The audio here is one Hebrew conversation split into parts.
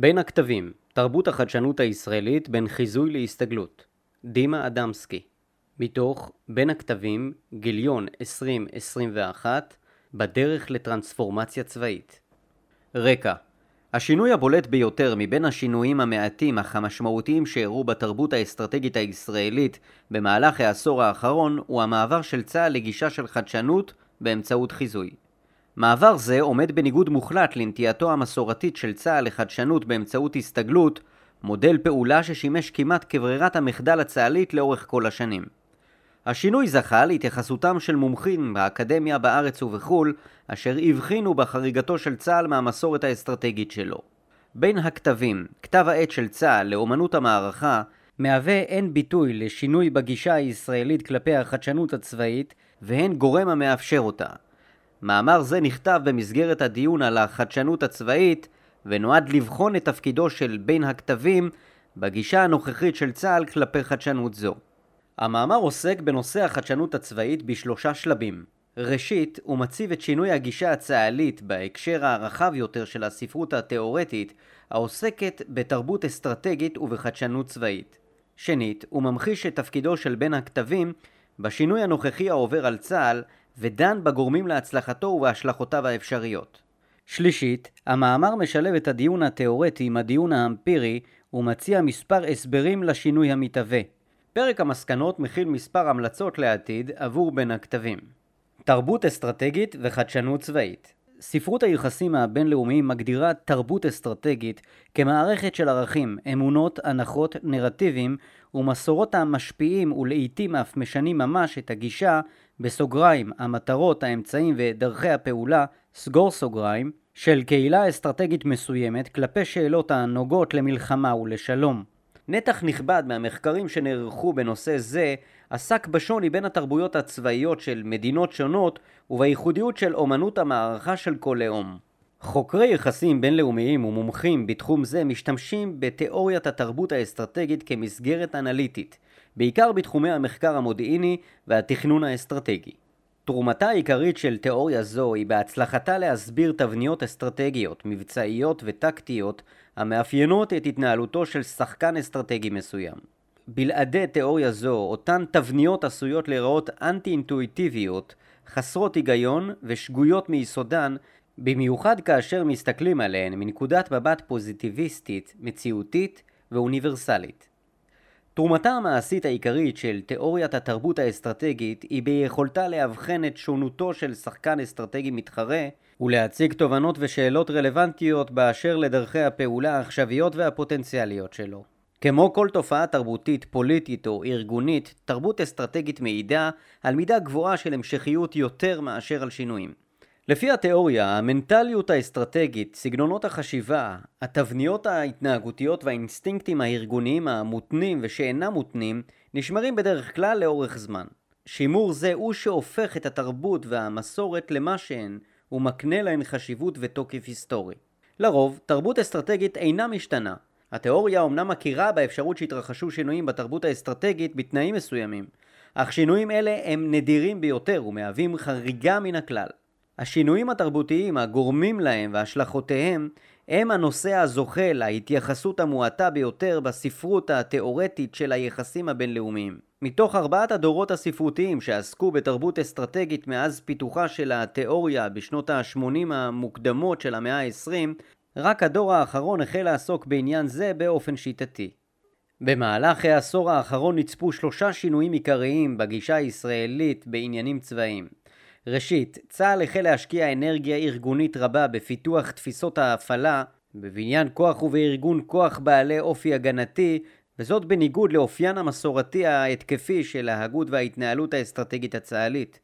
בין הכתבים, תרבות החדשנות הישראלית בין חיזוי להסתגלות. דימה אדמסקי. מתוך בין הכתבים, גיליון 2021, בדרך לטרנספורמציה צבאית. רקע השינוי הבולט ביותר מבין השינויים המעטים אך המשמעותיים שאירעו בתרבות האסטרטגית הישראלית במהלך העשור האחרון הוא המעבר של צה"ל לגישה של חדשנות באמצעות חיזוי. מעבר זה עומד בניגוד מוחלט לנטייתו המסורתית של צה"ל לחדשנות באמצעות הסתגלות, מודל פעולה ששימש כמעט כברירת המחדל הצה"לית לאורך כל השנים. השינוי זכה להתייחסותם של מומחים באקדמיה בארץ ובחו"ל, אשר הבחינו בחריגתו של צה"ל מהמסורת האסטרטגית שלו. בין הכתבים, כתב העת של צה"ל לאומנות המערכה, מהווה הן ביטוי לשינוי בגישה הישראלית כלפי החדשנות הצבאית, והן גורם המאפשר אותה. מאמר זה נכתב במסגרת הדיון על החדשנות הצבאית, ונועד לבחון את תפקידו של בין הכתבים בגישה הנוכחית של צה"ל כלפי חדשנות זו. המאמר עוסק בנושא החדשנות הצבאית בשלושה שלבים. ראשית, הוא מציב את שינוי הגישה הצה"לית בהקשר הרחב יותר של הספרות התאורטית, העוסקת בתרבות אסטרטגית ובחדשנות צבאית. שנית, הוא ממחיש את תפקידו של בין הכתבים בשינוי הנוכחי העובר על צה"ל, ודן בגורמים להצלחתו ובהשלכותיו האפשריות. שלישית, המאמר משלב את הדיון התאורטי עם הדיון האמפירי ומציע מספר הסברים לשינוי המתהווה. פרק המסקנות מכיל מספר המלצות לעתיד עבור בין הכתבים. תרבות אסטרטגית וחדשנות צבאית ספרות היחסים הבינלאומיים מגדירה תרבות אסטרטגית כמערכת של ערכים, אמונות, הנחות, נרטיבים ומסורות המשפיעים ולעיתים אף משנים ממש את הגישה, בסוגריים, המטרות, האמצעים ודרכי הפעולה, סגור סוגריים, של קהילה אסטרטגית מסוימת כלפי שאלות הנוגעות למלחמה ולשלום. נתח נכבד מהמחקרים שנערכו בנושא זה עסק בשוני בין התרבויות הצבאיות של מדינות שונות ובייחודיות של אומנות המערכה של כל לאום. חוקרי יחסים בינלאומיים ומומחים בתחום זה משתמשים בתיאוריית התרבות האסטרטגית כמסגרת אנליטית, בעיקר בתחומי המחקר המודיעיני והתכנון האסטרטגי. תרומתה העיקרית של תיאוריה זו היא בהצלחתה להסביר תבניות אסטרטגיות, מבצעיות וטקטיות המאפיינות את התנהלותו של שחקן אסטרטגי מסוים. בלעדי תיאוריה זו, אותן תבניות עשויות להיראות אנטי-אינטואיטיביות, חסרות היגיון ושגויות מיסודן, במיוחד כאשר מסתכלים עליהן מנקודת מבט פוזיטיביסטית, מציאותית ואוניברסלית. תרומתה המעשית העיקרית של תיאוריית התרבות האסטרטגית היא ביכולתה לאבחן את שונותו של שחקן אסטרטגי מתחרה ולהציג תובנות ושאלות רלוונטיות באשר לדרכי הפעולה העכשוויות והפוטנציאליות שלו. כמו כל תופעה תרבותית, פוליטית או ארגונית, תרבות אסטרטגית מעידה על מידה גבוהה של המשכיות יותר מאשר על שינויים. לפי התיאוריה, המנטליות האסטרטגית, סגנונות החשיבה, התבניות ההתנהגותיות והאינסטינקטים הארגוניים המותנים ושאינם מותנים, נשמרים בדרך כלל לאורך זמן. שימור זה הוא שהופך את התרבות והמסורת למה שהן, ומקנה להן חשיבות ותוקף היסטורי. לרוב, תרבות אסטרטגית אינה משתנה. התיאוריה אומנם מכירה באפשרות שהתרחשו שינויים בתרבות האסטרטגית בתנאים מסוימים, אך שינויים אלה הם נדירים ביותר ומהווים חריגה מן הכלל. השינויים התרבותיים הגורמים להם והשלכותיהם הם הנושא הזוכה להתייחסות המועטה ביותר בספרות התאורטית של היחסים הבינלאומיים. מתוך ארבעת הדורות הספרותיים שעסקו בתרבות אסטרטגית מאז פיתוחה של התיאוריה בשנות ה-80 המוקדמות של המאה ה-20, רק הדור האחרון החל לעסוק בעניין זה באופן שיטתי. במהלך העשור האחרון נצפו שלושה שינויים עיקריים בגישה הישראלית בעניינים צבאיים. ראשית, צה"ל החל להשקיע אנרגיה ארגונית רבה בפיתוח תפיסות ההפעלה, בבניין כוח ובארגון כוח בעלי אופי הגנתי, וזאת בניגוד לאופיין המסורתי ההתקפי של ההגות וההתנהלות האסטרטגית הצה"לית.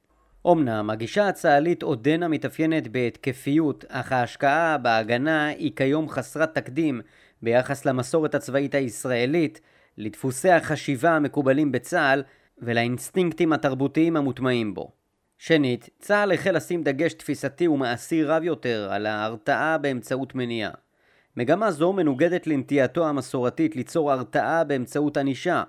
אמנם הגישה הצה"לית עודנה מתאפיינת בהתקפיות, אך ההשקעה בהגנה היא כיום חסרת תקדים ביחס למסורת הצבאית הישראלית, לדפוסי החשיבה המקובלים בצה"ל ולאינסטינקטים התרבותיים המוטמעים בו. שנית, צה"ל החל לשים דגש תפיסתי ומעשי רב יותר על ההרתעה באמצעות מניעה. מגמה זו מנוגדת לנטייתו המסורתית ליצור הרתעה באמצעות ענישה.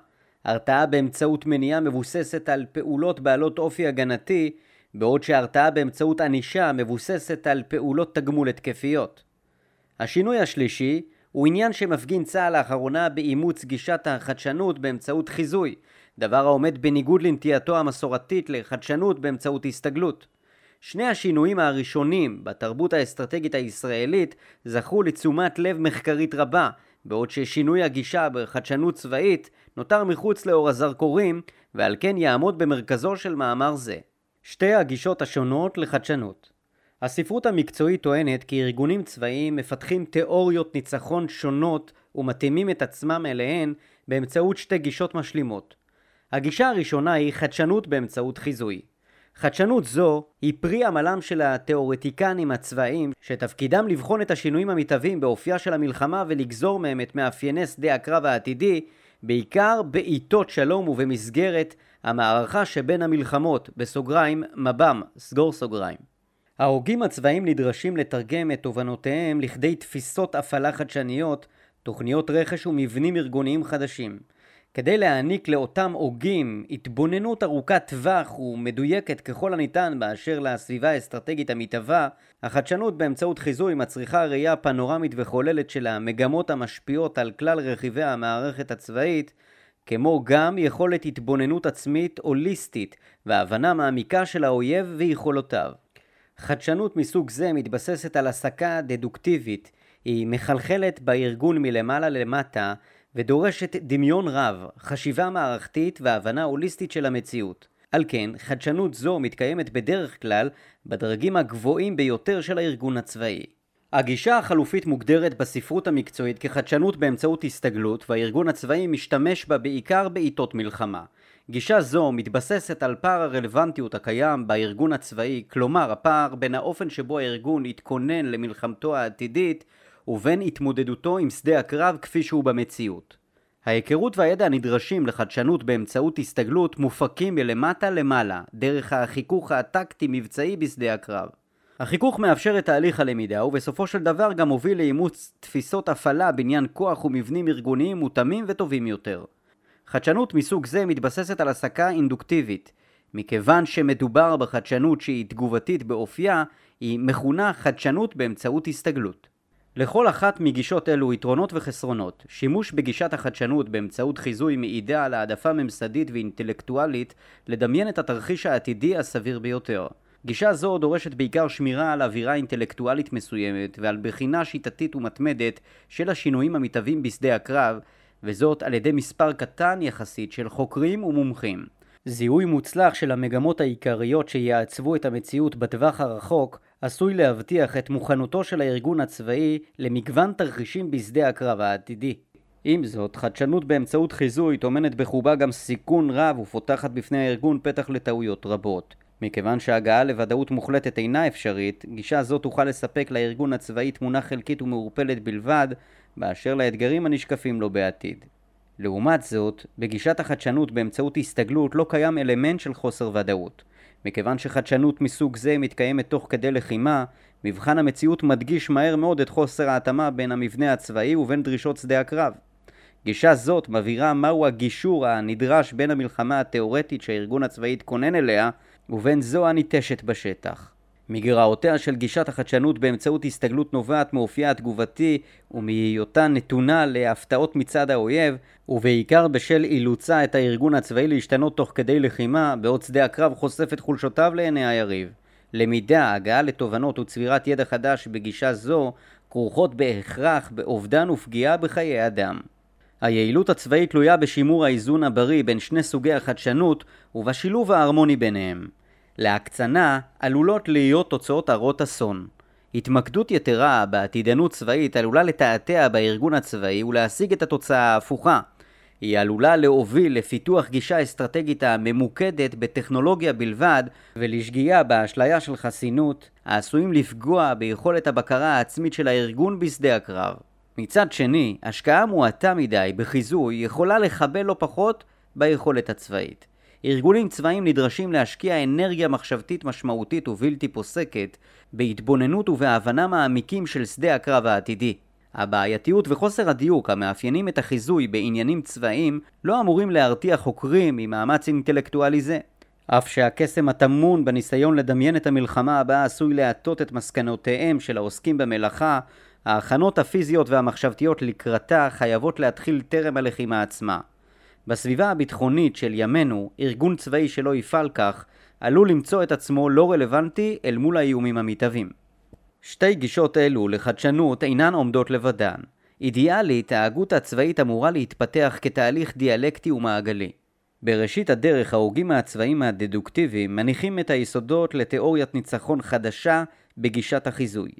הרתעה באמצעות מניעה מבוססת על פעולות בעלות אופי הגנתי, בעוד שהרתעה באמצעות ענישה מבוססת על פעולות תגמול התקפיות. השינוי השלישי הוא עניין שמפגין צה"ל לאחרונה באימוץ גישת החדשנות באמצעות חיזוי, דבר העומד בניגוד לנטייתו המסורתית לחדשנות באמצעות הסתגלות. שני השינויים הראשונים בתרבות האסטרטגית הישראלית זכו לתשומת לב מחקרית רבה, בעוד ששינוי הגישה בחדשנות צבאית נותר מחוץ לאור הזרקורים, ועל כן יעמוד במרכזו של מאמר זה. שתי הגישות השונות לחדשנות הספרות המקצועית טוענת כי ארגונים צבאיים מפתחים תיאוריות ניצחון שונות ומתאימים את עצמם אליהן באמצעות שתי גישות משלימות. הגישה הראשונה היא חדשנות באמצעות חיזוי. חדשנות זו היא פרי עמלם של התיאורטיקנים הצבאיים שתפקידם לבחון את השינויים המתהווים באופייה של המלחמה ולגזור מהם את מאפייני שדה הקרב העתידי בעיקר בעיתות שלום ובמסגרת המערכה שבין המלחמות בסוגריים מב"ם סגור סוגריים. ההוגים הצבאיים נדרשים לתרגם את תובנותיהם לכדי תפיסות הפעלה חדשניות, תוכניות רכש ומבנים ארגוניים חדשים. כדי להעניק לאותם הוגים התבוננות ארוכת טווח ומדויקת ככל הניתן באשר לסביבה האסטרטגית המתהווה, החדשנות באמצעות חיזוי מצריכה ראייה פנורמית וכוללת של המגמות המשפיעות על כלל רכיבי המערכת הצבאית, כמו גם יכולת התבוננות עצמית הוליסטית והבנה מעמיקה של האויב ויכולותיו. חדשנות מסוג זה מתבססת על הסקה דדוקטיבית, היא מחלחלת בארגון מלמעלה למטה ודורשת דמיון רב, חשיבה מערכתית והבנה הוליסטית של המציאות. על כן, חדשנות זו מתקיימת בדרך כלל בדרגים הגבוהים ביותר של הארגון הצבאי. הגישה החלופית מוגדרת בספרות המקצועית כחדשנות באמצעות הסתגלות והארגון הצבאי משתמש בה בעיקר בעיתות מלחמה. גישה זו מתבססת על פער הרלוונטיות הקיים בארגון הצבאי, כלומר הפער בין האופן שבו הארגון יתכונן למלחמתו העתידית ובין התמודדותו עם שדה הקרב כפי שהוא במציאות. ההיכרות והידע הנדרשים לחדשנות באמצעות הסתגלות מופקים מלמטה למעלה, דרך החיכוך הטקטי-מבצעי בשדה הקרב. החיכוך מאפשר את תהליך הלמידה ובסופו של דבר גם מוביל לאימוץ תפיסות הפעלה בניין כוח ומבנים ארגוניים מותאמים וטובים יותר. חדשנות מסוג זה מתבססת על הסקה אינדוקטיבית. מכיוון שמדובר בחדשנות שהיא תגובתית באופייה, היא מכונה חדשנות באמצעות הסתגלות. לכל אחת מגישות אלו יתרונות וחסרונות. שימוש בגישת החדשנות באמצעות חיזוי מעידה על העדפה ממסדית ואינטלקטואלית לדמיין את התרחיש העתידי הסביר ביותר. גישה זו דורשת בעיקר שמירה על אווירה אינטלקטואלית מסוימת ועל בחינה שיטתית ומתמדת של השינויים המתהווים בשדה הקרב, וזאת על ידי מספר קטן יחסית של חוקרים ומומחים. זיהוי מוצלח של המגמות העיקריות שיעצבו את המציאות בטווח הרחוק עשוי להבטיח את מוכנותו של הארגון הצבאי למגוון תרחישים בשדה הקרב העתידי. עם זאת, חדשנות באמצעות חיזוי טומנת בחובה גם סיכון רב ופותחת בפני הארגון פתח לטעויות רבות. מכיוון שהגעה לוודאות מוחלטת אינה אפשרית, גישה זו תוכל לספק לארגון הצבאי תמונה חלקית ומעורפלת בלבד, באשר לאתגרים הנשקפים לו בעתיד. לעומת זאת, בגישת החדשנות באמצעות הסתגלות לא קיים אלמנט של חוסר ודאות. מכיוון שחדשנות מסוג זה מתקיימת תוך כדי לחימה, מבחן המציאות מדגיש מהר מאוד את חוסר ההתאמה בין המבנה הצבאי ובין דרישות שדה הקרב. גישה זאת מבהירה מהו הגישור הנדרש בין המלחמה התאורטית שהארגון הצבאי התכונן אליה ובין זו הניטשת בשטח. מגרעותיה של גישת החדשנות באמצעות הסתגלות נובעת מאופייה התגובתי ומהיותה נתונה להפתעות מצד האויב ובעיקר בשל אילוצה את הארגון הצבאי להשתנות תוך כדי לחימה בעוד שדה הקרב חושף את חולשותיו לעיני היריב. למידה, הגעה לתובנות וצבירת ידע חדש בגישה זו כרוכות בהכרח באובדן ופגיעה בחיי אדם. היעילות הצבאית תלויה בשימור האיזון הבריא בין שני סוגי החדשנות ובשילוב ההרמוני ביניהם. להקצנה עלולות להיות תוצאות הרות אסון. התמקדות יתרה בעתידנות צבאית עלולה לתעתע בארגון הצבאי ולהשיג את התוצאה ההפוכה. היא עלולה להוביל לפיתוח גישה אסטרטגית הממוקדת בטכנולוגיה בלבד ולשגיאה באשליה של חסינות, העשויים לפגוע ביכולת הבקרה העצמית של הארגון בשדה הקרב. מצד שני, השקעה מועטה מדי בחיזוי יכולה לחבל לא פחות ביכולת הצבאית. ארגונים צבאיים נדרשים להשקיע אנרגיה מחשבתית משמעותית ובלתי פוסקת בהתבוננות ובהבנה מעמיקים של שדה הקרב העתידי. הבעייתיות וחוסר הדיוק המאפיינים את החיזוי בעניינים צבאיים לא אמורים להרתיע חוקרים ממאמץ אינטלקטואלי זה. אף שהקסם הטמון בניסיון לדמיין את המלחמה הבאה עשוי להטות את מסקנותיהם של העוסקים במלאכה, ההכנות הפיזיות והמחשבתיות לקראתה חייבות להתחיל טרם הלחימה עצמה. בסביבה הביטחונית של ימינו, ארגון צבאי שלא יפעל כך, עלול למצוא את עצמו לא רלוונטי אל מול האיומים המתהווים. שתי גישות אלו לחדשנות אינן עומדות לבדן. אידיאלית, ההגות הצבאית אמורה להתפתח כתהליך דיאלקטי ומעגלי. בראשית הדרך ההוגים הצבאיים הדדוקטיביים מניחים את היסודות לתיאוריית ניצחון חדשה בגישת החיזוי.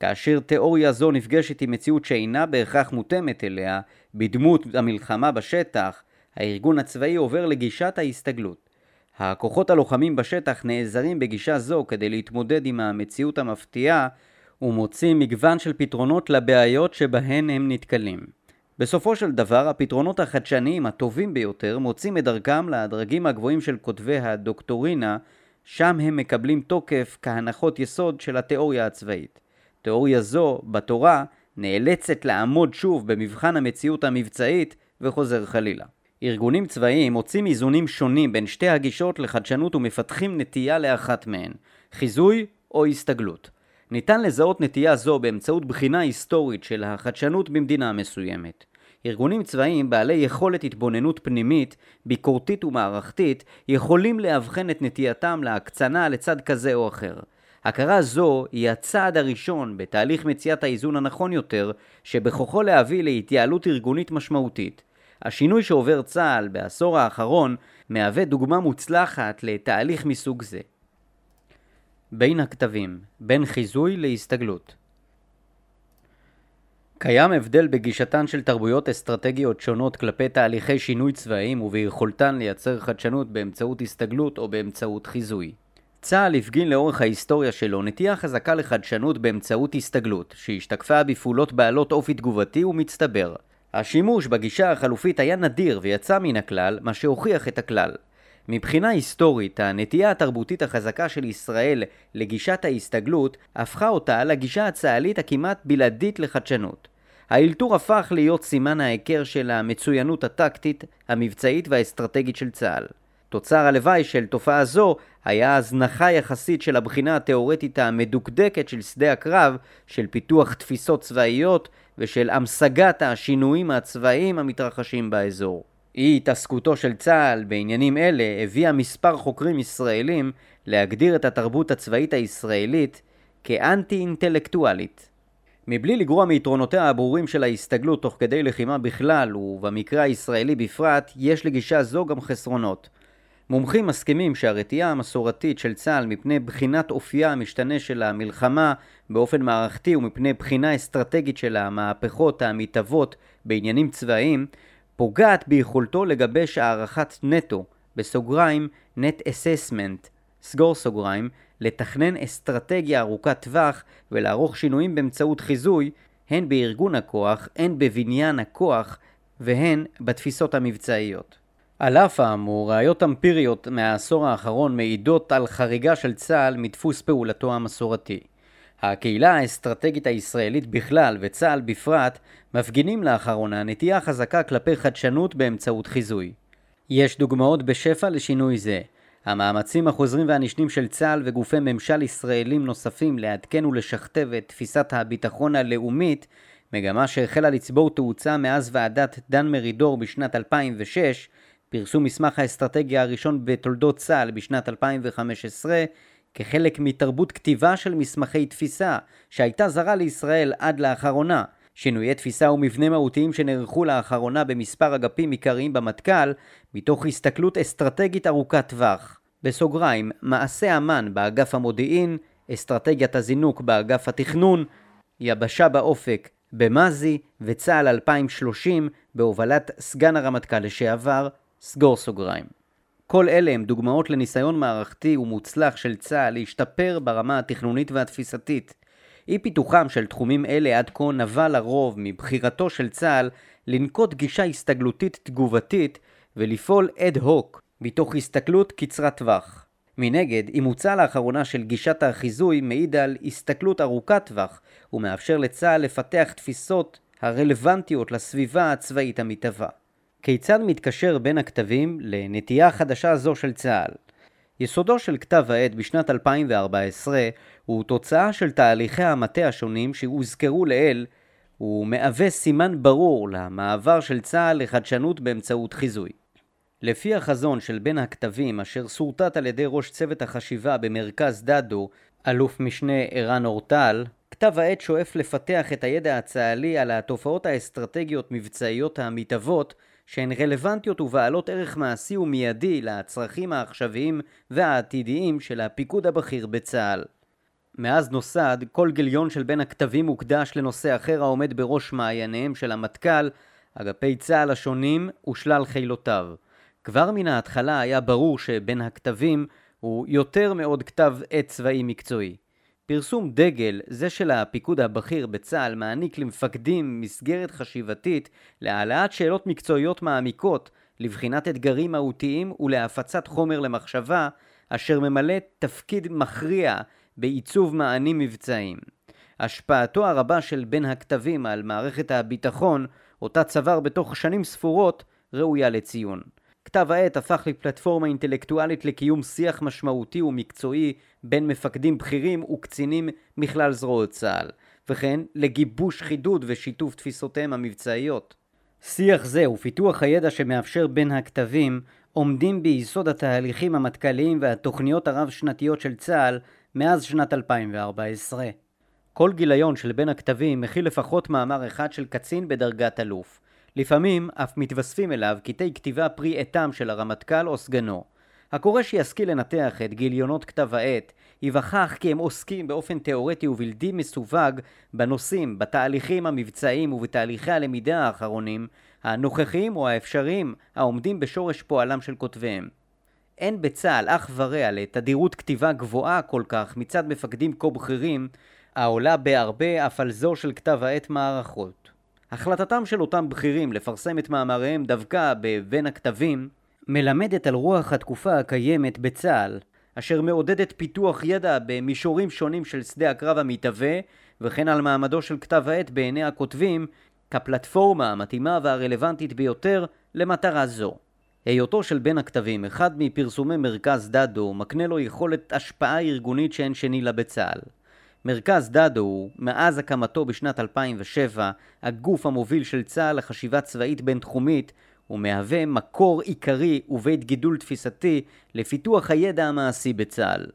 כאשר תיאוריה זו נפגשת עם מציאות שאינה בהכרח מותאמת אליה, בדמות המלחמה בשטח, הארגון הצבאי עובר לגישת ההסתגלות. הכוחות הלוחמים בשטח נעזרים בגישה זו כדי להתמודד עם המציאות המפתיעה ומוצאים מגוון של פתרונות לבעיות שבהן הם נתקלים. בסופו של דבר, הפתרונות החדשניים הטובים ביותר מוצאים את דרכם לדרגים הגבוהים של כותבי הדוקטורינה, שם הם מקבלים תוקף כהנחות יסוד של התיאוריה הצבאית. תיאוריה זו, בתורה, נאלצת לעמוד שוב במבחן המציאות המבצעית וחוזר חלילה. ארגונים צבאיים מוצאים איזונים שונים בין שתי הגישות לחדשנות ומפתחים נטייה לאחת מהן, חיזוי או הסתגלות. ניתן לזהות נטייה זו באמצעות בחינה היסטורית של החדשנות במדינה מסוימת. ארגונים צבאיים בעלי יכולת התבוננות פנימית, ביקורתית ומערכתית, יכולים לאבחן את נטייתם להקצנה לצד כזה או אחר. הכרה זו היא הצעד הראשון בתהליך מציאת האיזון הנכון יותר, שבכוחו להביא להתייעלות ארגונית משמעותית. השינוי שעובר צה"ל בעשור האחרון מהווה דוגמה מוצלחת לתהליך מסוג זה. בין הכתבים, בין חיזוי להסתגלות. קיים הבדל בגישתן של תרבויות אסטרטגיות שונות כלפי תהליכי שינוי צבאיים וביכולתן לייצר חדשנות באמצעות הסתגלות או באמצעות חיזוי. צה"ל הפגין לאורך ההיסטוריה שלו נטייה חזקה לחדשנות באמצעות הסתגלות, שהשתקפה בפעולות בעלות אופי תגובתי ומצטבר. השימוש בגישה החלופית היה נדיר ויצא מן הכלל, מה שהוכיח את הכלל. מבחינה היסטורית, הנטייה התרבותית החזקה של ישראל לגישת ההסתגלות הפכה אותה לגישה הצה"לית הכמעט בלעדית לחדשנות. האלתור הפך להיות סימן ההיכר של המצוינות הטקטית, המבצעית והאסטרטגית של צה"ל. תוצר הלוואי של תופעה זו היה הזנחה יחסית של הבחינה התאורטית המדוקדקת של שדה הקרב, של פיתוח תפיסות צבאיות ושל המשגת השינויים הצבאיים המתרחשים באזור. אי התעסקותו של צה"ל בעניינים אלה הביאה מספר חוקרים ישראלים להגדיר את התרבות הצבאית הישראלית כאנטי אינטלקטואלית. מבלי לגרוע מיתרונותיה הברורים של ההסתגלות תוך כדי לחימה בכלל, ובמקרה הישראלי בפרט, יש לגישה זו גם חסרונות. מומחים מסכימים שהרתיעה המסורתית של צה"ל מפני בחינת אופייה המשתנה של המלחמה באופן מערכתי ומפני בחינה אסטרטגית של המהפכות המתהוות בעניינים צבאיים פוגעת ביכולתו לגבש הערכת נטו, בסוגריים נט אססמנט, סגור סוגריים, לתכנן אסטרטגיה ארוכת טווח ולערוך שינויים באמצעות חיזוי, הן בארגון הכוח, הן בבניין הכוח והן בתפיסות המבצעיות. על אף האמור, ראיות אמפיריות מהעשור האחרון מעידות על חריגה של צה"ל מדפוס פעולתו המסורתי. הקהילה האסטרטגית הישראלית בכלל וצה"ל בפרט מפגינים לאחרונה נטייה חזקה כלפי חדשנות באמצעות חיזוי. יש דוגמאות בשפע לשינוי זה. המאמצים החוזרים והנשנים של צה"ל וגופי ממשל ישראלים נוספים לעדכן ולשכתב את תפיסת הביטחון הלאומית, מגמה שהחלה לצבור תאוצה מאז ועדת דן מרידור בשנת 2006, פרסום מסמך האסטרטגיה הראשון בתולדות צה"ל בשנת 2015, כחלק מתרבות כתיבה של מסמכי תפיסה, שהייתה זרה לישראל עד לאחרונה. שינויי תפיסה ומבנה מהותיים שנערכו לאחרונה במספר אגפים עיקריים במטכ"ל, מתוך הסתכלות אסטרטגית ארוכת טווח. בסוגריים, מעשה אמן באגף המודיעין, אסטרטגיית הזינוק באגף התכנון, יבשה באופק במזי וצה"ל 2030 בהובלת סגן הרמטכ"ל לשעבר, סגור סוגריים. כל אלה הם דוגמאות לניסיון מערכתי ומוצלח של צה"ל להשתפר ברמה התכנונית והתפיסתית. אי פיתוחם של תחומים אלה עד כה נבע לרוב מבחירתו של צה"ל לנקוט גישה הסתגלותית תגובתית ולפעול אד הוק מתוך הסתכלות קצרת טווח. מנגד, אימוצה לאחרונה של גישת החיזוי מעיד על הסתכלות ארוכת טווח ומאפשר לצה"ל לפתח תפיסות הרלוונטיות לסביבה הצבאית המתהווה. כיצד מתקשר בין הכתבים לנטייה חדשה זו של צה"ל? יסודו של כתב העת בשנת 2014 הוא תוצאה של תהליכי המטה השונים שהוזכרו לעיל הוא מהווה סימן ברור למעבר של צה"ל לחדשנות באמצעות חיזוי. לפי החזון של בין הכתבים אשר שורטט על ידי ראש צוות החשיבה במרכז דדו, אלוף משנה ערן אורטל, כתב העת שואף לפתח את הידע הצה"לי על התופעות האסטרטגיות מבצעיות המתהוות שהן רלוונטיות ובעלות ערך מעשי ומיידי לצרכים העכשוויים והעתידיים של הפיקוד הבכיר בצה"ל. מאז נוסד, כל גיליון של בין הכתבים מוקדש לנושא אחר העומד בראש מעייניהם של המטכ"ל, אגפי צה"ל השונים ושלל חילותיו. כבר מן ההתחלה היה ברור שבין הכתבים הוא יותר מעוד כתב עת צבאי מקצועי. פרסום דגל, זה של הפיקוד הבכיר בצה"ל, מעניק למפקדים מסגרת חשיבתית להעלאת שאלות מקצועיות מעמיקות, לבחינת אתגרים מהותיים ולהפצת חומר למחשבה, אשר ממלא תפקיד מכריע בעיצוב מענים מבצעיים. השפעתו הרבה של בין הכתבים על מערכת הביטחון, אותה צבר בתוך שנים ספורות, ראויה לציון. כתב העת הפך לפלטפורמה אינטלקטואלית לקיום שיח משמעותי ומקצועי בין מפקדים בכירים וקצינים מכלל זרועות צה"ל, וכן לגיבוש חידוד ושיתוף תפיסותיהם המבצעיות. שיח זה ופיתוח הידע שמאפשר בין הכתבים עומדים ביסוד התהליכים המטכ"ליים והתוכניות הרב-שנתיות של צה"ל מאז שנת 2014. כל גיליון של בין הכתבים מכיל לפחות מאמר אחד של קצין בדרגת אלוף. לפעמים אף מתווספים אליו קטעי כתיבה פרי עטם של הרמטכ"ל או סגנו. הקורא שישכיל לנתח את גיליונות כתב העת, ייווכח כי הם עוסקים באופן תאורטי ובלתי מסווג בנושאים, בתהליכים המבצעיים ובתהליכי הלמידה האחרונים, הנוכחיים או האפשריים, העומדים בשורש פועלם של כותביהם. אין בצה"ל אח ורע לתדירות כתיבה גבוהה כל כך מצד מפקדים כה בכירים, העולה בהרבה אף על זו של כתב העת מערכות. החלטתם של אותם בכירים לפרסם את מאמריהם דווקא בבין הכתבים, מלמדת על רוח התקופה הקיימת בצה"ל, אשר מעודדת פיתוח ידע במישורים שונים של שדה הקרב המתהווה, וכן על מעמדו של כתב העת בעיני הכותבים כפלטפורמה המתאימה והרלוונטית ביותר למטרה זו. היותו של בין הכתבים אחד מפרסומי מרכז דדו מקנה לו יכולת השפעה ארגונית שאין שני לה בצה"ל. מרכז דדו הוא, מאז הקמתו בשנת 2007, הגוף המוביל של צה"ל לחשיבה צבאית בינתחומית ומהווה מקור עיקרי ובית גידול תפיסתי לפיתוח הידע המעשי בצה"ל.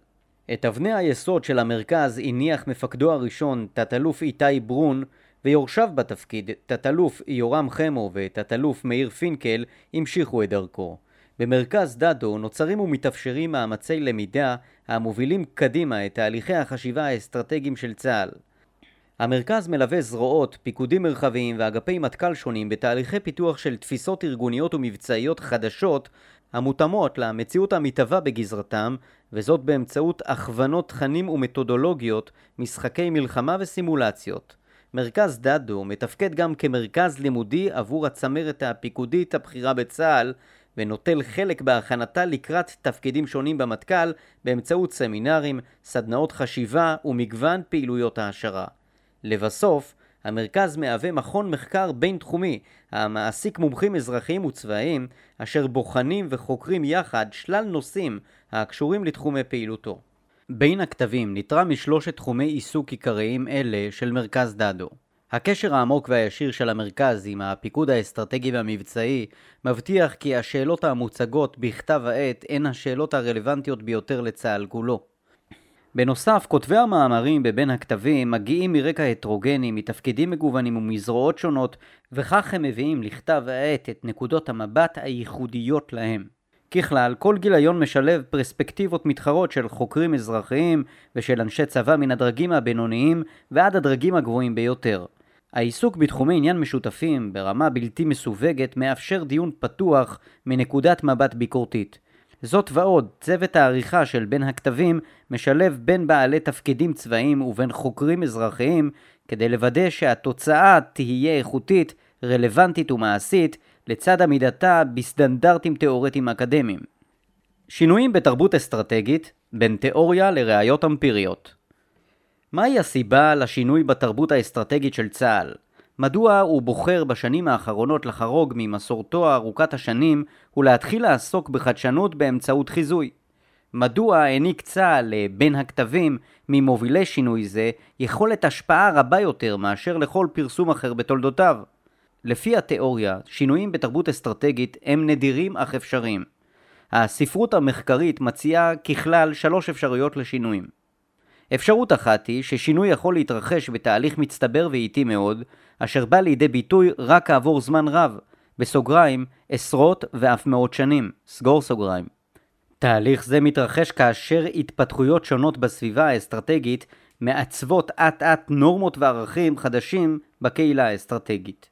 את אבני היסוד של המרכז הניח מפקדו הראשון, תת-אלוף איתי ברון, ויורשיו בתפקיד, תת-אלוף יורם חמו ותת-אלוף מאיר פינקל, המשיכו את דרכו. במרכז דדו נוצרים ומתאפשרים מאמצי למידה המובילים קדימה את תהליכי החשיבה האסטרטגיים של צה"ל. המרכז מלווה זרועות, פיקודים מרחביים ואגפי מטכ"ל שונים בתהליכי פיתוח של תפיסות ארגוניות ומבצעיות חדשות המותאמות למציאות המתהווה בגזרתם, וזאת באמצעות הכוונות תכנים ומתודולוגיות, משחקי מלחמה וסימולציות. מרכז דדו מתפקד גם כמרכז לימודי עבור הצמרת הפיקודית הבכירה בצה"ל ונוטל חלק בהכנתה לקראת תפקידים שונים במטכ"ל באמצעות סמינרים, סדנאות חשיבה ומגוון פעילויות העשרה. לבסוף, המרכז מהווה מכון מחקר בינתחומי המעסיק מומחים אזרחיים וצבאיים אשר בוחנים וחוקרים יחד שלל נושאים הקשורים לתחומי פעילותו. בין הכתבים נתרם משלושת תחומי עיסוק עיקריים אלה של מרכז דדו. הקשר העמוק והישיר של המרכז עם הפיקוד האסטרטגי והמבצעי מבטיח כי השאלות המוצגות בכתב העת הן השאלות הרלוונטיות ביותר לצה"ל כולו. בנוסף, כותבי המאמרים בבין הכתבים מגיעים מרקע הטרוגני, מתפקידים מגוונים ומזרועות שונות, וכך הם מביאים לכתב העת את נקודות המבט הייחודיות להם. ככלל, כל גיליון משלב פרספקטיבות מתחרות של חוקרים אזרחיים ושל אנשי צבא מן הדרגים הבינוניים ועד הדרגים הגבוהים ביותר. העיסוק בתחומי עניין משותפים ברמה בלתי מסווגת מאפשר דיון פתוח מנקודת מבט ביקורתית. זאת ועוד, צוות העריכה של בין הכתבים משלב בין בעלי תפקידים צבאיים ובין חוקרים אזרחיים כדי לוודא שהתוצאה תהיה איכותית, רלוונטית ומעשית לצד עמידתה בסטנדרטים תאורטיים אקדמיים. שינויים בתרבות אסטרטגית בין תיאוריה לראיות אמפיריות מהי הסיבה לשינוי בתרבות האסטרטגית של צה"ל? מדוע הוא בוחר בשנים האחרונות לחרוג ממסורתו ארוכת השנים ולהתחיל לעסוק בחדשנות באמצעות חיזוי? מדוע העניק צה"ל לבין הכתבים ממובילי שינוי זה יכולת השפעה רבה יותר מאשר לכל פרסום אחר בתולדותיו. לפי התיאוריה, שינויים בתרבות אסטרטגית הם נדירים אך אפשריים. הספרות המחקרית מציעה ככלל שלוש אפשרויות לשינויים. אפשרות אחת היא ששינוי יכול להתרחש בתהליך מצטבר ואיטי מאוד, אשר בא לידי ביטוי רק כעבור זמן רב, בסוגריים, עשרות ואף מאות שנים, סגור סוגריים. תהליך זה מתרחש כאשר התפתחויות שונות בסביבה האסטרטגית מעצבות אט אט נורמות וערכים חדשים בקהילה האסטרטגית.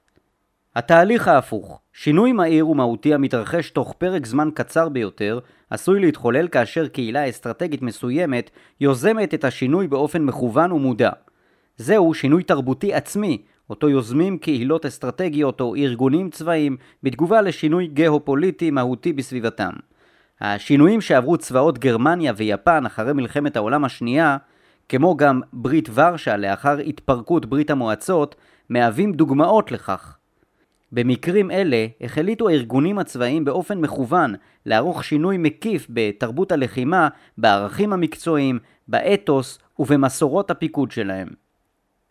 התהליך ההפוך, שינוי מהיר ומהותי המתרחש תוך פרק זמן קצר ביותר, עשוי להתחולל כאשר קהילה אסטרטגית מסוימת יוזמת את השינוי באופן מכוון ומודע. זהו שינוי תרבותי עצמי, אותו יוזמים קהילות אסטרטגיות או ארגונים צבאיים בתגובה לשינוי גיאופוליטי מהותי בסביבתם. השינויים שעברו צבאות גרמניה ויפן אחרי מלחמת העולם השנייה, כמו גם ברית ורשה לאחר התפרקות ברית המועצות, מהווים דוגמאות לכך. במקרים אלה החליטו הארגונים הצבאיים באופן מכוון לערוך שינוי מקיף בתרבות הלחימה, בערכים המקצועיים, באתוס ובמסורות הפיקוד שלהם.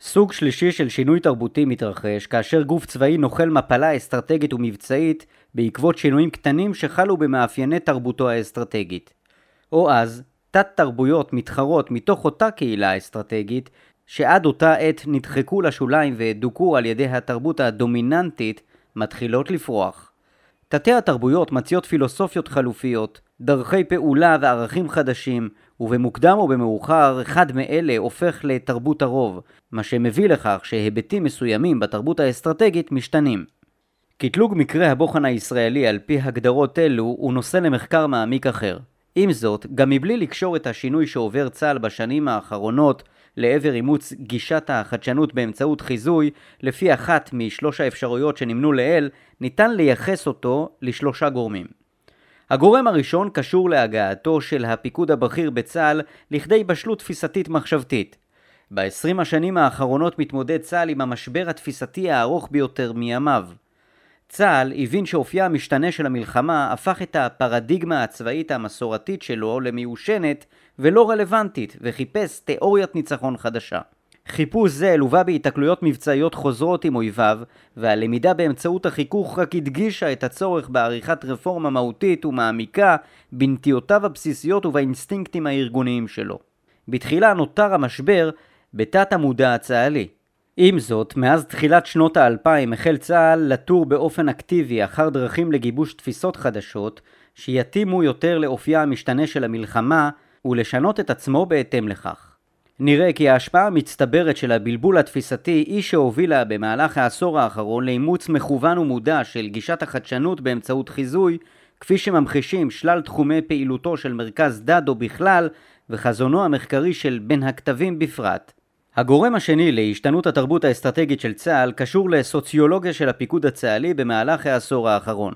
סוג שלישי של שינוי תרבותי מתרחש כאשר גוף צבאי נוחל מפלה אסטרטגית ומבצעית בעקבות שינויים קטנים שחלו במאפייני תרבותו האסטרטגית. או אז, תת תרבויות מתחרות מתוך אותה קהילה אסטרטגית שעד אותה עת נדחקו לשוליים ודוכאו על ידי התרבות הדומיננטית מתחילות לפרוח. תתי התרבויות מציעות פילוסופיות חלופיות, דרכי פעולה וערכים חדשים, ובמוקדם או במאוחר אחד מאלה הופך לתרבות הרוב, מה שמביא לכך שהיבטים מסוימים בתרבות האסטרטגית משתנים. קטלוג מקרה הבוחן הישראלי על פי הגדרות אלו הוא נושא למחקר מעמיק אחר. עם זאת, גם מבלי לקשור את השינוי שעובר צה"ל בשנים האחרונות לעבר אימוץ גישת החדשנות באמצעות חיזוי, לפי אחת משלוש האפשרויות שנמנו לעיל, ניתן לייחס אותו לשלושה גורמים. הגורם הראשון קשור להגעתו של הפיקוד הבכיר בצה"ל לכדי בשלות תפיסתית מחשבתית. ב-20 השנים האחרונות מתמודד צה"ל עם המשבר התפיסתי הארוך ביותר מימיו. צה"ל הבין שאופייה המשתנה של המלחמה הפך את הפרדיגמה הצבאית המסורתית שלו למיושנת ולא רלוונטית, וחיפש תיאוריית ניצחון חדשה. חיפוש זה לווה בהיתקלויות מבצעיות חוזרות עם אויביו, והלמידה באמצעות החיכוך רק הדגישה את הצורך בעריכת רפורמה מהותית ומעמיקה בנטיותיו הבסיסיות ובאינסטינקטים הארגוניים שלו. בתחילה נותר המשבר בתת המודע הצה"לי. עם זאת, מאז תחילת שנות האלפיים החל צה"ל לתור באופן אקטיבי אחר דרכים לגיבוש תפיסות חדשות שיתאימו יותר לאופייה המשתנה של המלחמה ולשנות את עצמו בהתאם לכך. נראה כי ההשפעה המצטברת של הבלבול התפיסתי היא שהובילה במהלך העשור האחרון לאימוץ מכוון ומודע של גישת החדשנות באמצעות חיזוי, כפי שממחישים שלל תחומי פעילותו של מרכז דדו בכלל וחזונו המחקרי של בין הכתבים בפרט. הגורם השני להשתנות התרבות האסטרטגית של צה"ל קשור לסוציולוגיה של הפיקוד הצה"לי במהלך העשור האחרון.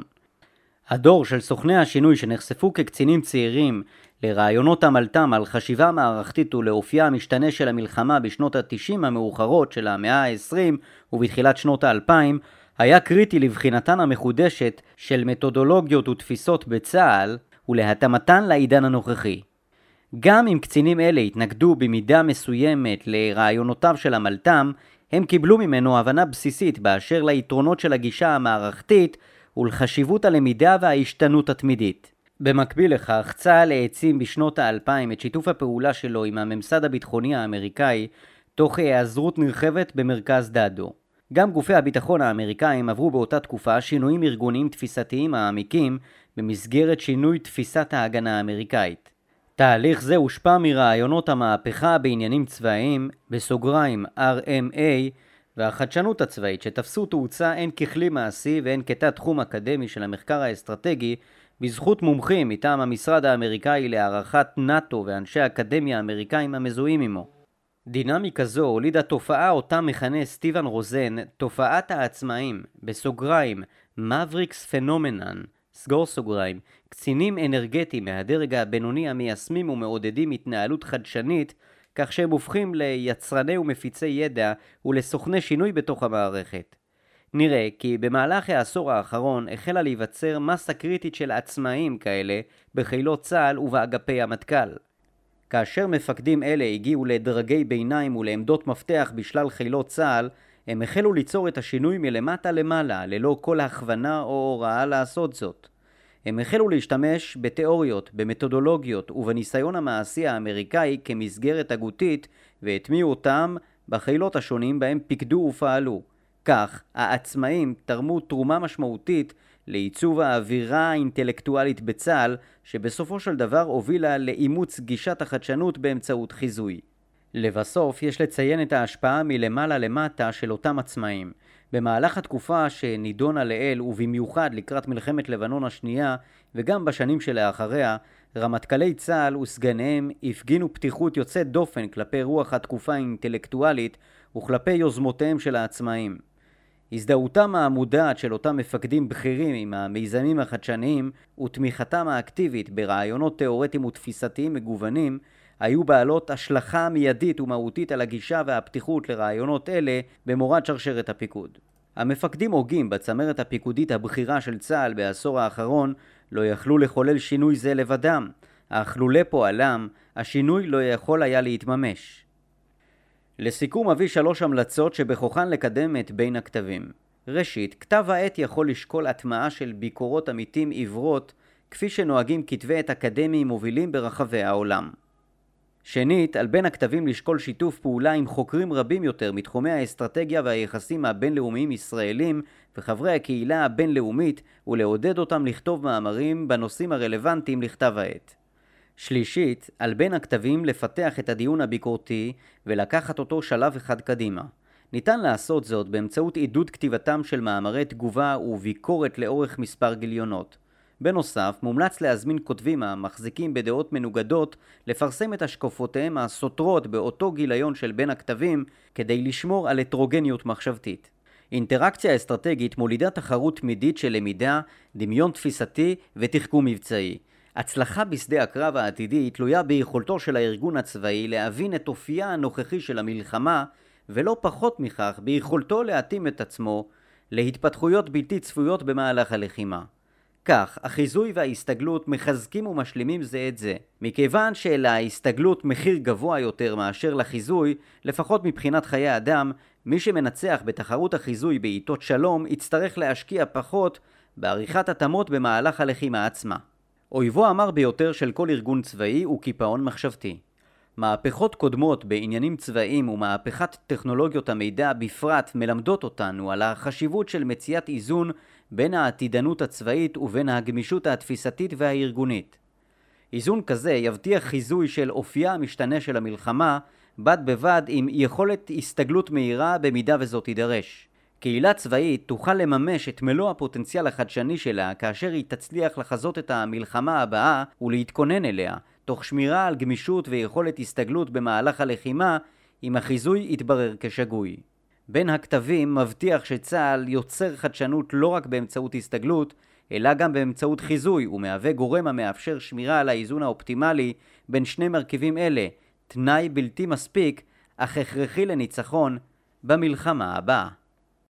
הדור של סוכני השינוי שנחשפו כקצינים צעירים לרעיונות עמלתם על חשיבה מערכתית ולאופייה המשתנה של המלחמה בשנות ה-90 המאוחרות של המאה ה-20 ובתחילת שנות ה-2000 היה קריטי לבחינתן המחודשת של מתודולוגיות ותפיסות בצה"ל ולהתאמתן לעידן הנוכחי. גם אם קצינים אלה התנגדו במידה מסוימת לרעיונותיו של עמלתם, הם קיבלו ממנו הבנה בסיסית באשר ליתרונות של הגישה המערכתית ולחשיבות הלמידה וההשתנות התמידית. במקביל לכך, צה"ל העצים בשנות האלפיים את שיתוף הפעולה שלו עם הממסד הביטחוני האמריקאי, תוך היעזרות נרחבת במרכז דאדו. גם גופי הביטחון האמריקאים עברו באותה תקופה שינויים ארגוניים תפיסתיים מעמיקים במסגרת שינוי תפיסת ההגנה האמריקאית. תהליך זה הושפע מרעיונות המהפכה בעניינים צבאיים, בסוגריים RMA, והחדשנות הצבאית שתפסו תאוצה הן ככלי מעשי והן כתת תחום אקדמי של המחקר האסטרטגי בזכות מומחים מטעם המשרד האמריקאי להערכת נאט"ו ואנשי אקדמיה אמריקאים המזוהים עמו. דינמיקה זו הולידה תופעה אותה מכנה סטיבן רוזן תופעת העצמאים, בסוגריים, מבריקס פנומנן, סגור סוגריים, קצינים אנרגטיים מהדרג הבינוני המיישמים ומעודדים התנהלות חדשנית כך שהם הופכים ליצרני ומפיצי ידע ולסוכני שינוי בתוך המערכת. נראה כי במהלך העשור האחרון החלה להיווצר מסה קריטית של עצמאים כאלה בחילות צה"ל ובאגפי המטכ"ל. כאשר מפקדים אלה הגיעו לדרגי ביניים ולעמדות מפתח בשלל חילות צה"ל, הם החלו ליצור את השינוי מלמטה למעלה, ללא כל הכוונה או הוראה לעשות זאת. הם החלו להשתמש בתיאוריות, במתודולוגיות ובניסיון המעשי האמריקאי כמסגרת הגותית והטמיעו אותם בחילות השונים בהם פיקדו ופעלו. כך, העצמאים תרמו תרומה משמעותית לעיצוב האווירה האינטלקטואלית בצה"ל, שבסופו של דבר הובילה לאימוץ גישת החדשנות באמצעות חיזוי. לבסוף, יש לציין את ההשפעה מלמעלה למטה של אותם עצמאים. במהלך התקופה שנידונה לעיל, ובמיוחד לקראת מלחמת לבנון השנייה, וגם בשנים שלאחריה, רמטכ"לי צה"ל וסגניהם הפגינו פתיחות יוצאת דופן כלפי רוח התקופה האינטלקטואלית וכלפי יוזמותיהם של העצמאים. הזדהותם המודעת של אותם מפקדים בכירים עם המיזמים החדשניים ותמיכתם האקטיבית ברעיונות תאורטיים ותפיסתיים מגוונים היו בעלות השלכה מיידית ומהותית על הגישה והפתיחות לרעיונות אלה במורד שרשרת הפיקוד. המפקדים הוגים בצמרת הפיקודית הבכירה של צה"ל בעשור האחרון לא יכלו לחולל שינוי זה לבדם, אך לולא פועלם, השינוי לא יכול היה להתממש. לסיכום אביא שלוש המלצות שבכוחן לקדם את בין הכתבים. ראשית, כתב העת יכול לשקול הטמעה של ביקורות עמיתים עיוורות כפי שנוהגים כתבי עת אקדמיים מובילים ברחבי העולם. שנית, על בין הכתבים לשקול שיתוף פעולה עם חוקרים רבים יותר מתחומי האסטרטגיה והיחסים הבינלאומיים ישראלים וחברי הקהילה הבינלאומית ולעודד אותם לכתוב מאמרים בנושאים הרלוונטיים לכתב העת. שלישית, על בין הכתבים לפתח את הדיון הביקורתי ולקחת אותו שלב אחד קדימה. ניתן לעשות זאת באמצעות עידוד כתיבתם של מאמרי תגובה וביקורת לאורך מספר גיליונות. בנוסף, מומלץ להזמין כותבים המחזיקים בדעות מנוגדות לפרסם את השקפותיהם הסותרות באותו גיליון של בין הכתבים כדי לשמור על הטרוגניות מחשבתית. אינטראקציה אסטרטגית מולידה תחרות תמידית של למידה, דמיון תפיסתי ותחכום מבצעי. הצלחה בשדה הקרב העתידי תלויה ביכולתו של הארגון הצבאי להבין את אופייה הנוכחי של המלחמה, ולא פחות מכך ביכולתו להתאים את עצמו להתפתחויות בלתי צפויות במהלך הלחימה. כך, החיזוי וההסתגלות מחזקים ומשלימים זה את זה. מכיוון שלהסתגלות מחיר גבוה יותר מאשר לחיזוי, לפחות מבחינת חיי אדם, מי שמנצח בתחרות החיזוי בעיתות שלום יצטרך להשקיע פחות בעריכת התאמות במהלך הלחימה עצמה. אויבו המר ביותר של כל ארגון צבאי הוא קיפאון מחשבתי. מהפכות קודמות בעניינים צבאיים ומהפכת טכנולוגיות המידע בפרט מלמדות אותנו על החשיבות של מציאת איזון בין העתידנות הצבאית ובין הגמישות התפיסתית והארגונית. איזון כזה יבטיח חיזוי של אופייה המשתנה של המלחמה, בד בבד עם יכולת הסתגלות מהירה במידה וזאת תידרש. קהילה צבאית תוכל לממש את מלוא הפוטנציאל החדשני שלה כאשר היא תצליח לחזות את המלחמה הבאה ולהתכונן אליה, תוך שמירה על גמישות ויכולת הסתגלות במהלך הלחימה אם החיזוי יתברר כשגוי. בין הכתבים מבטיח שצה"ל יוצר חדשנות לא רק באמצעות הסתגלות, אלא גם באמצעות חיזוי, ומהווה גורם המאפשר שמירה על האיזון האופטימלי בין שני מרכיבים אלה, תנאי בלתי מספיק, אך הכרחי לניצחון במלחמה הבאה.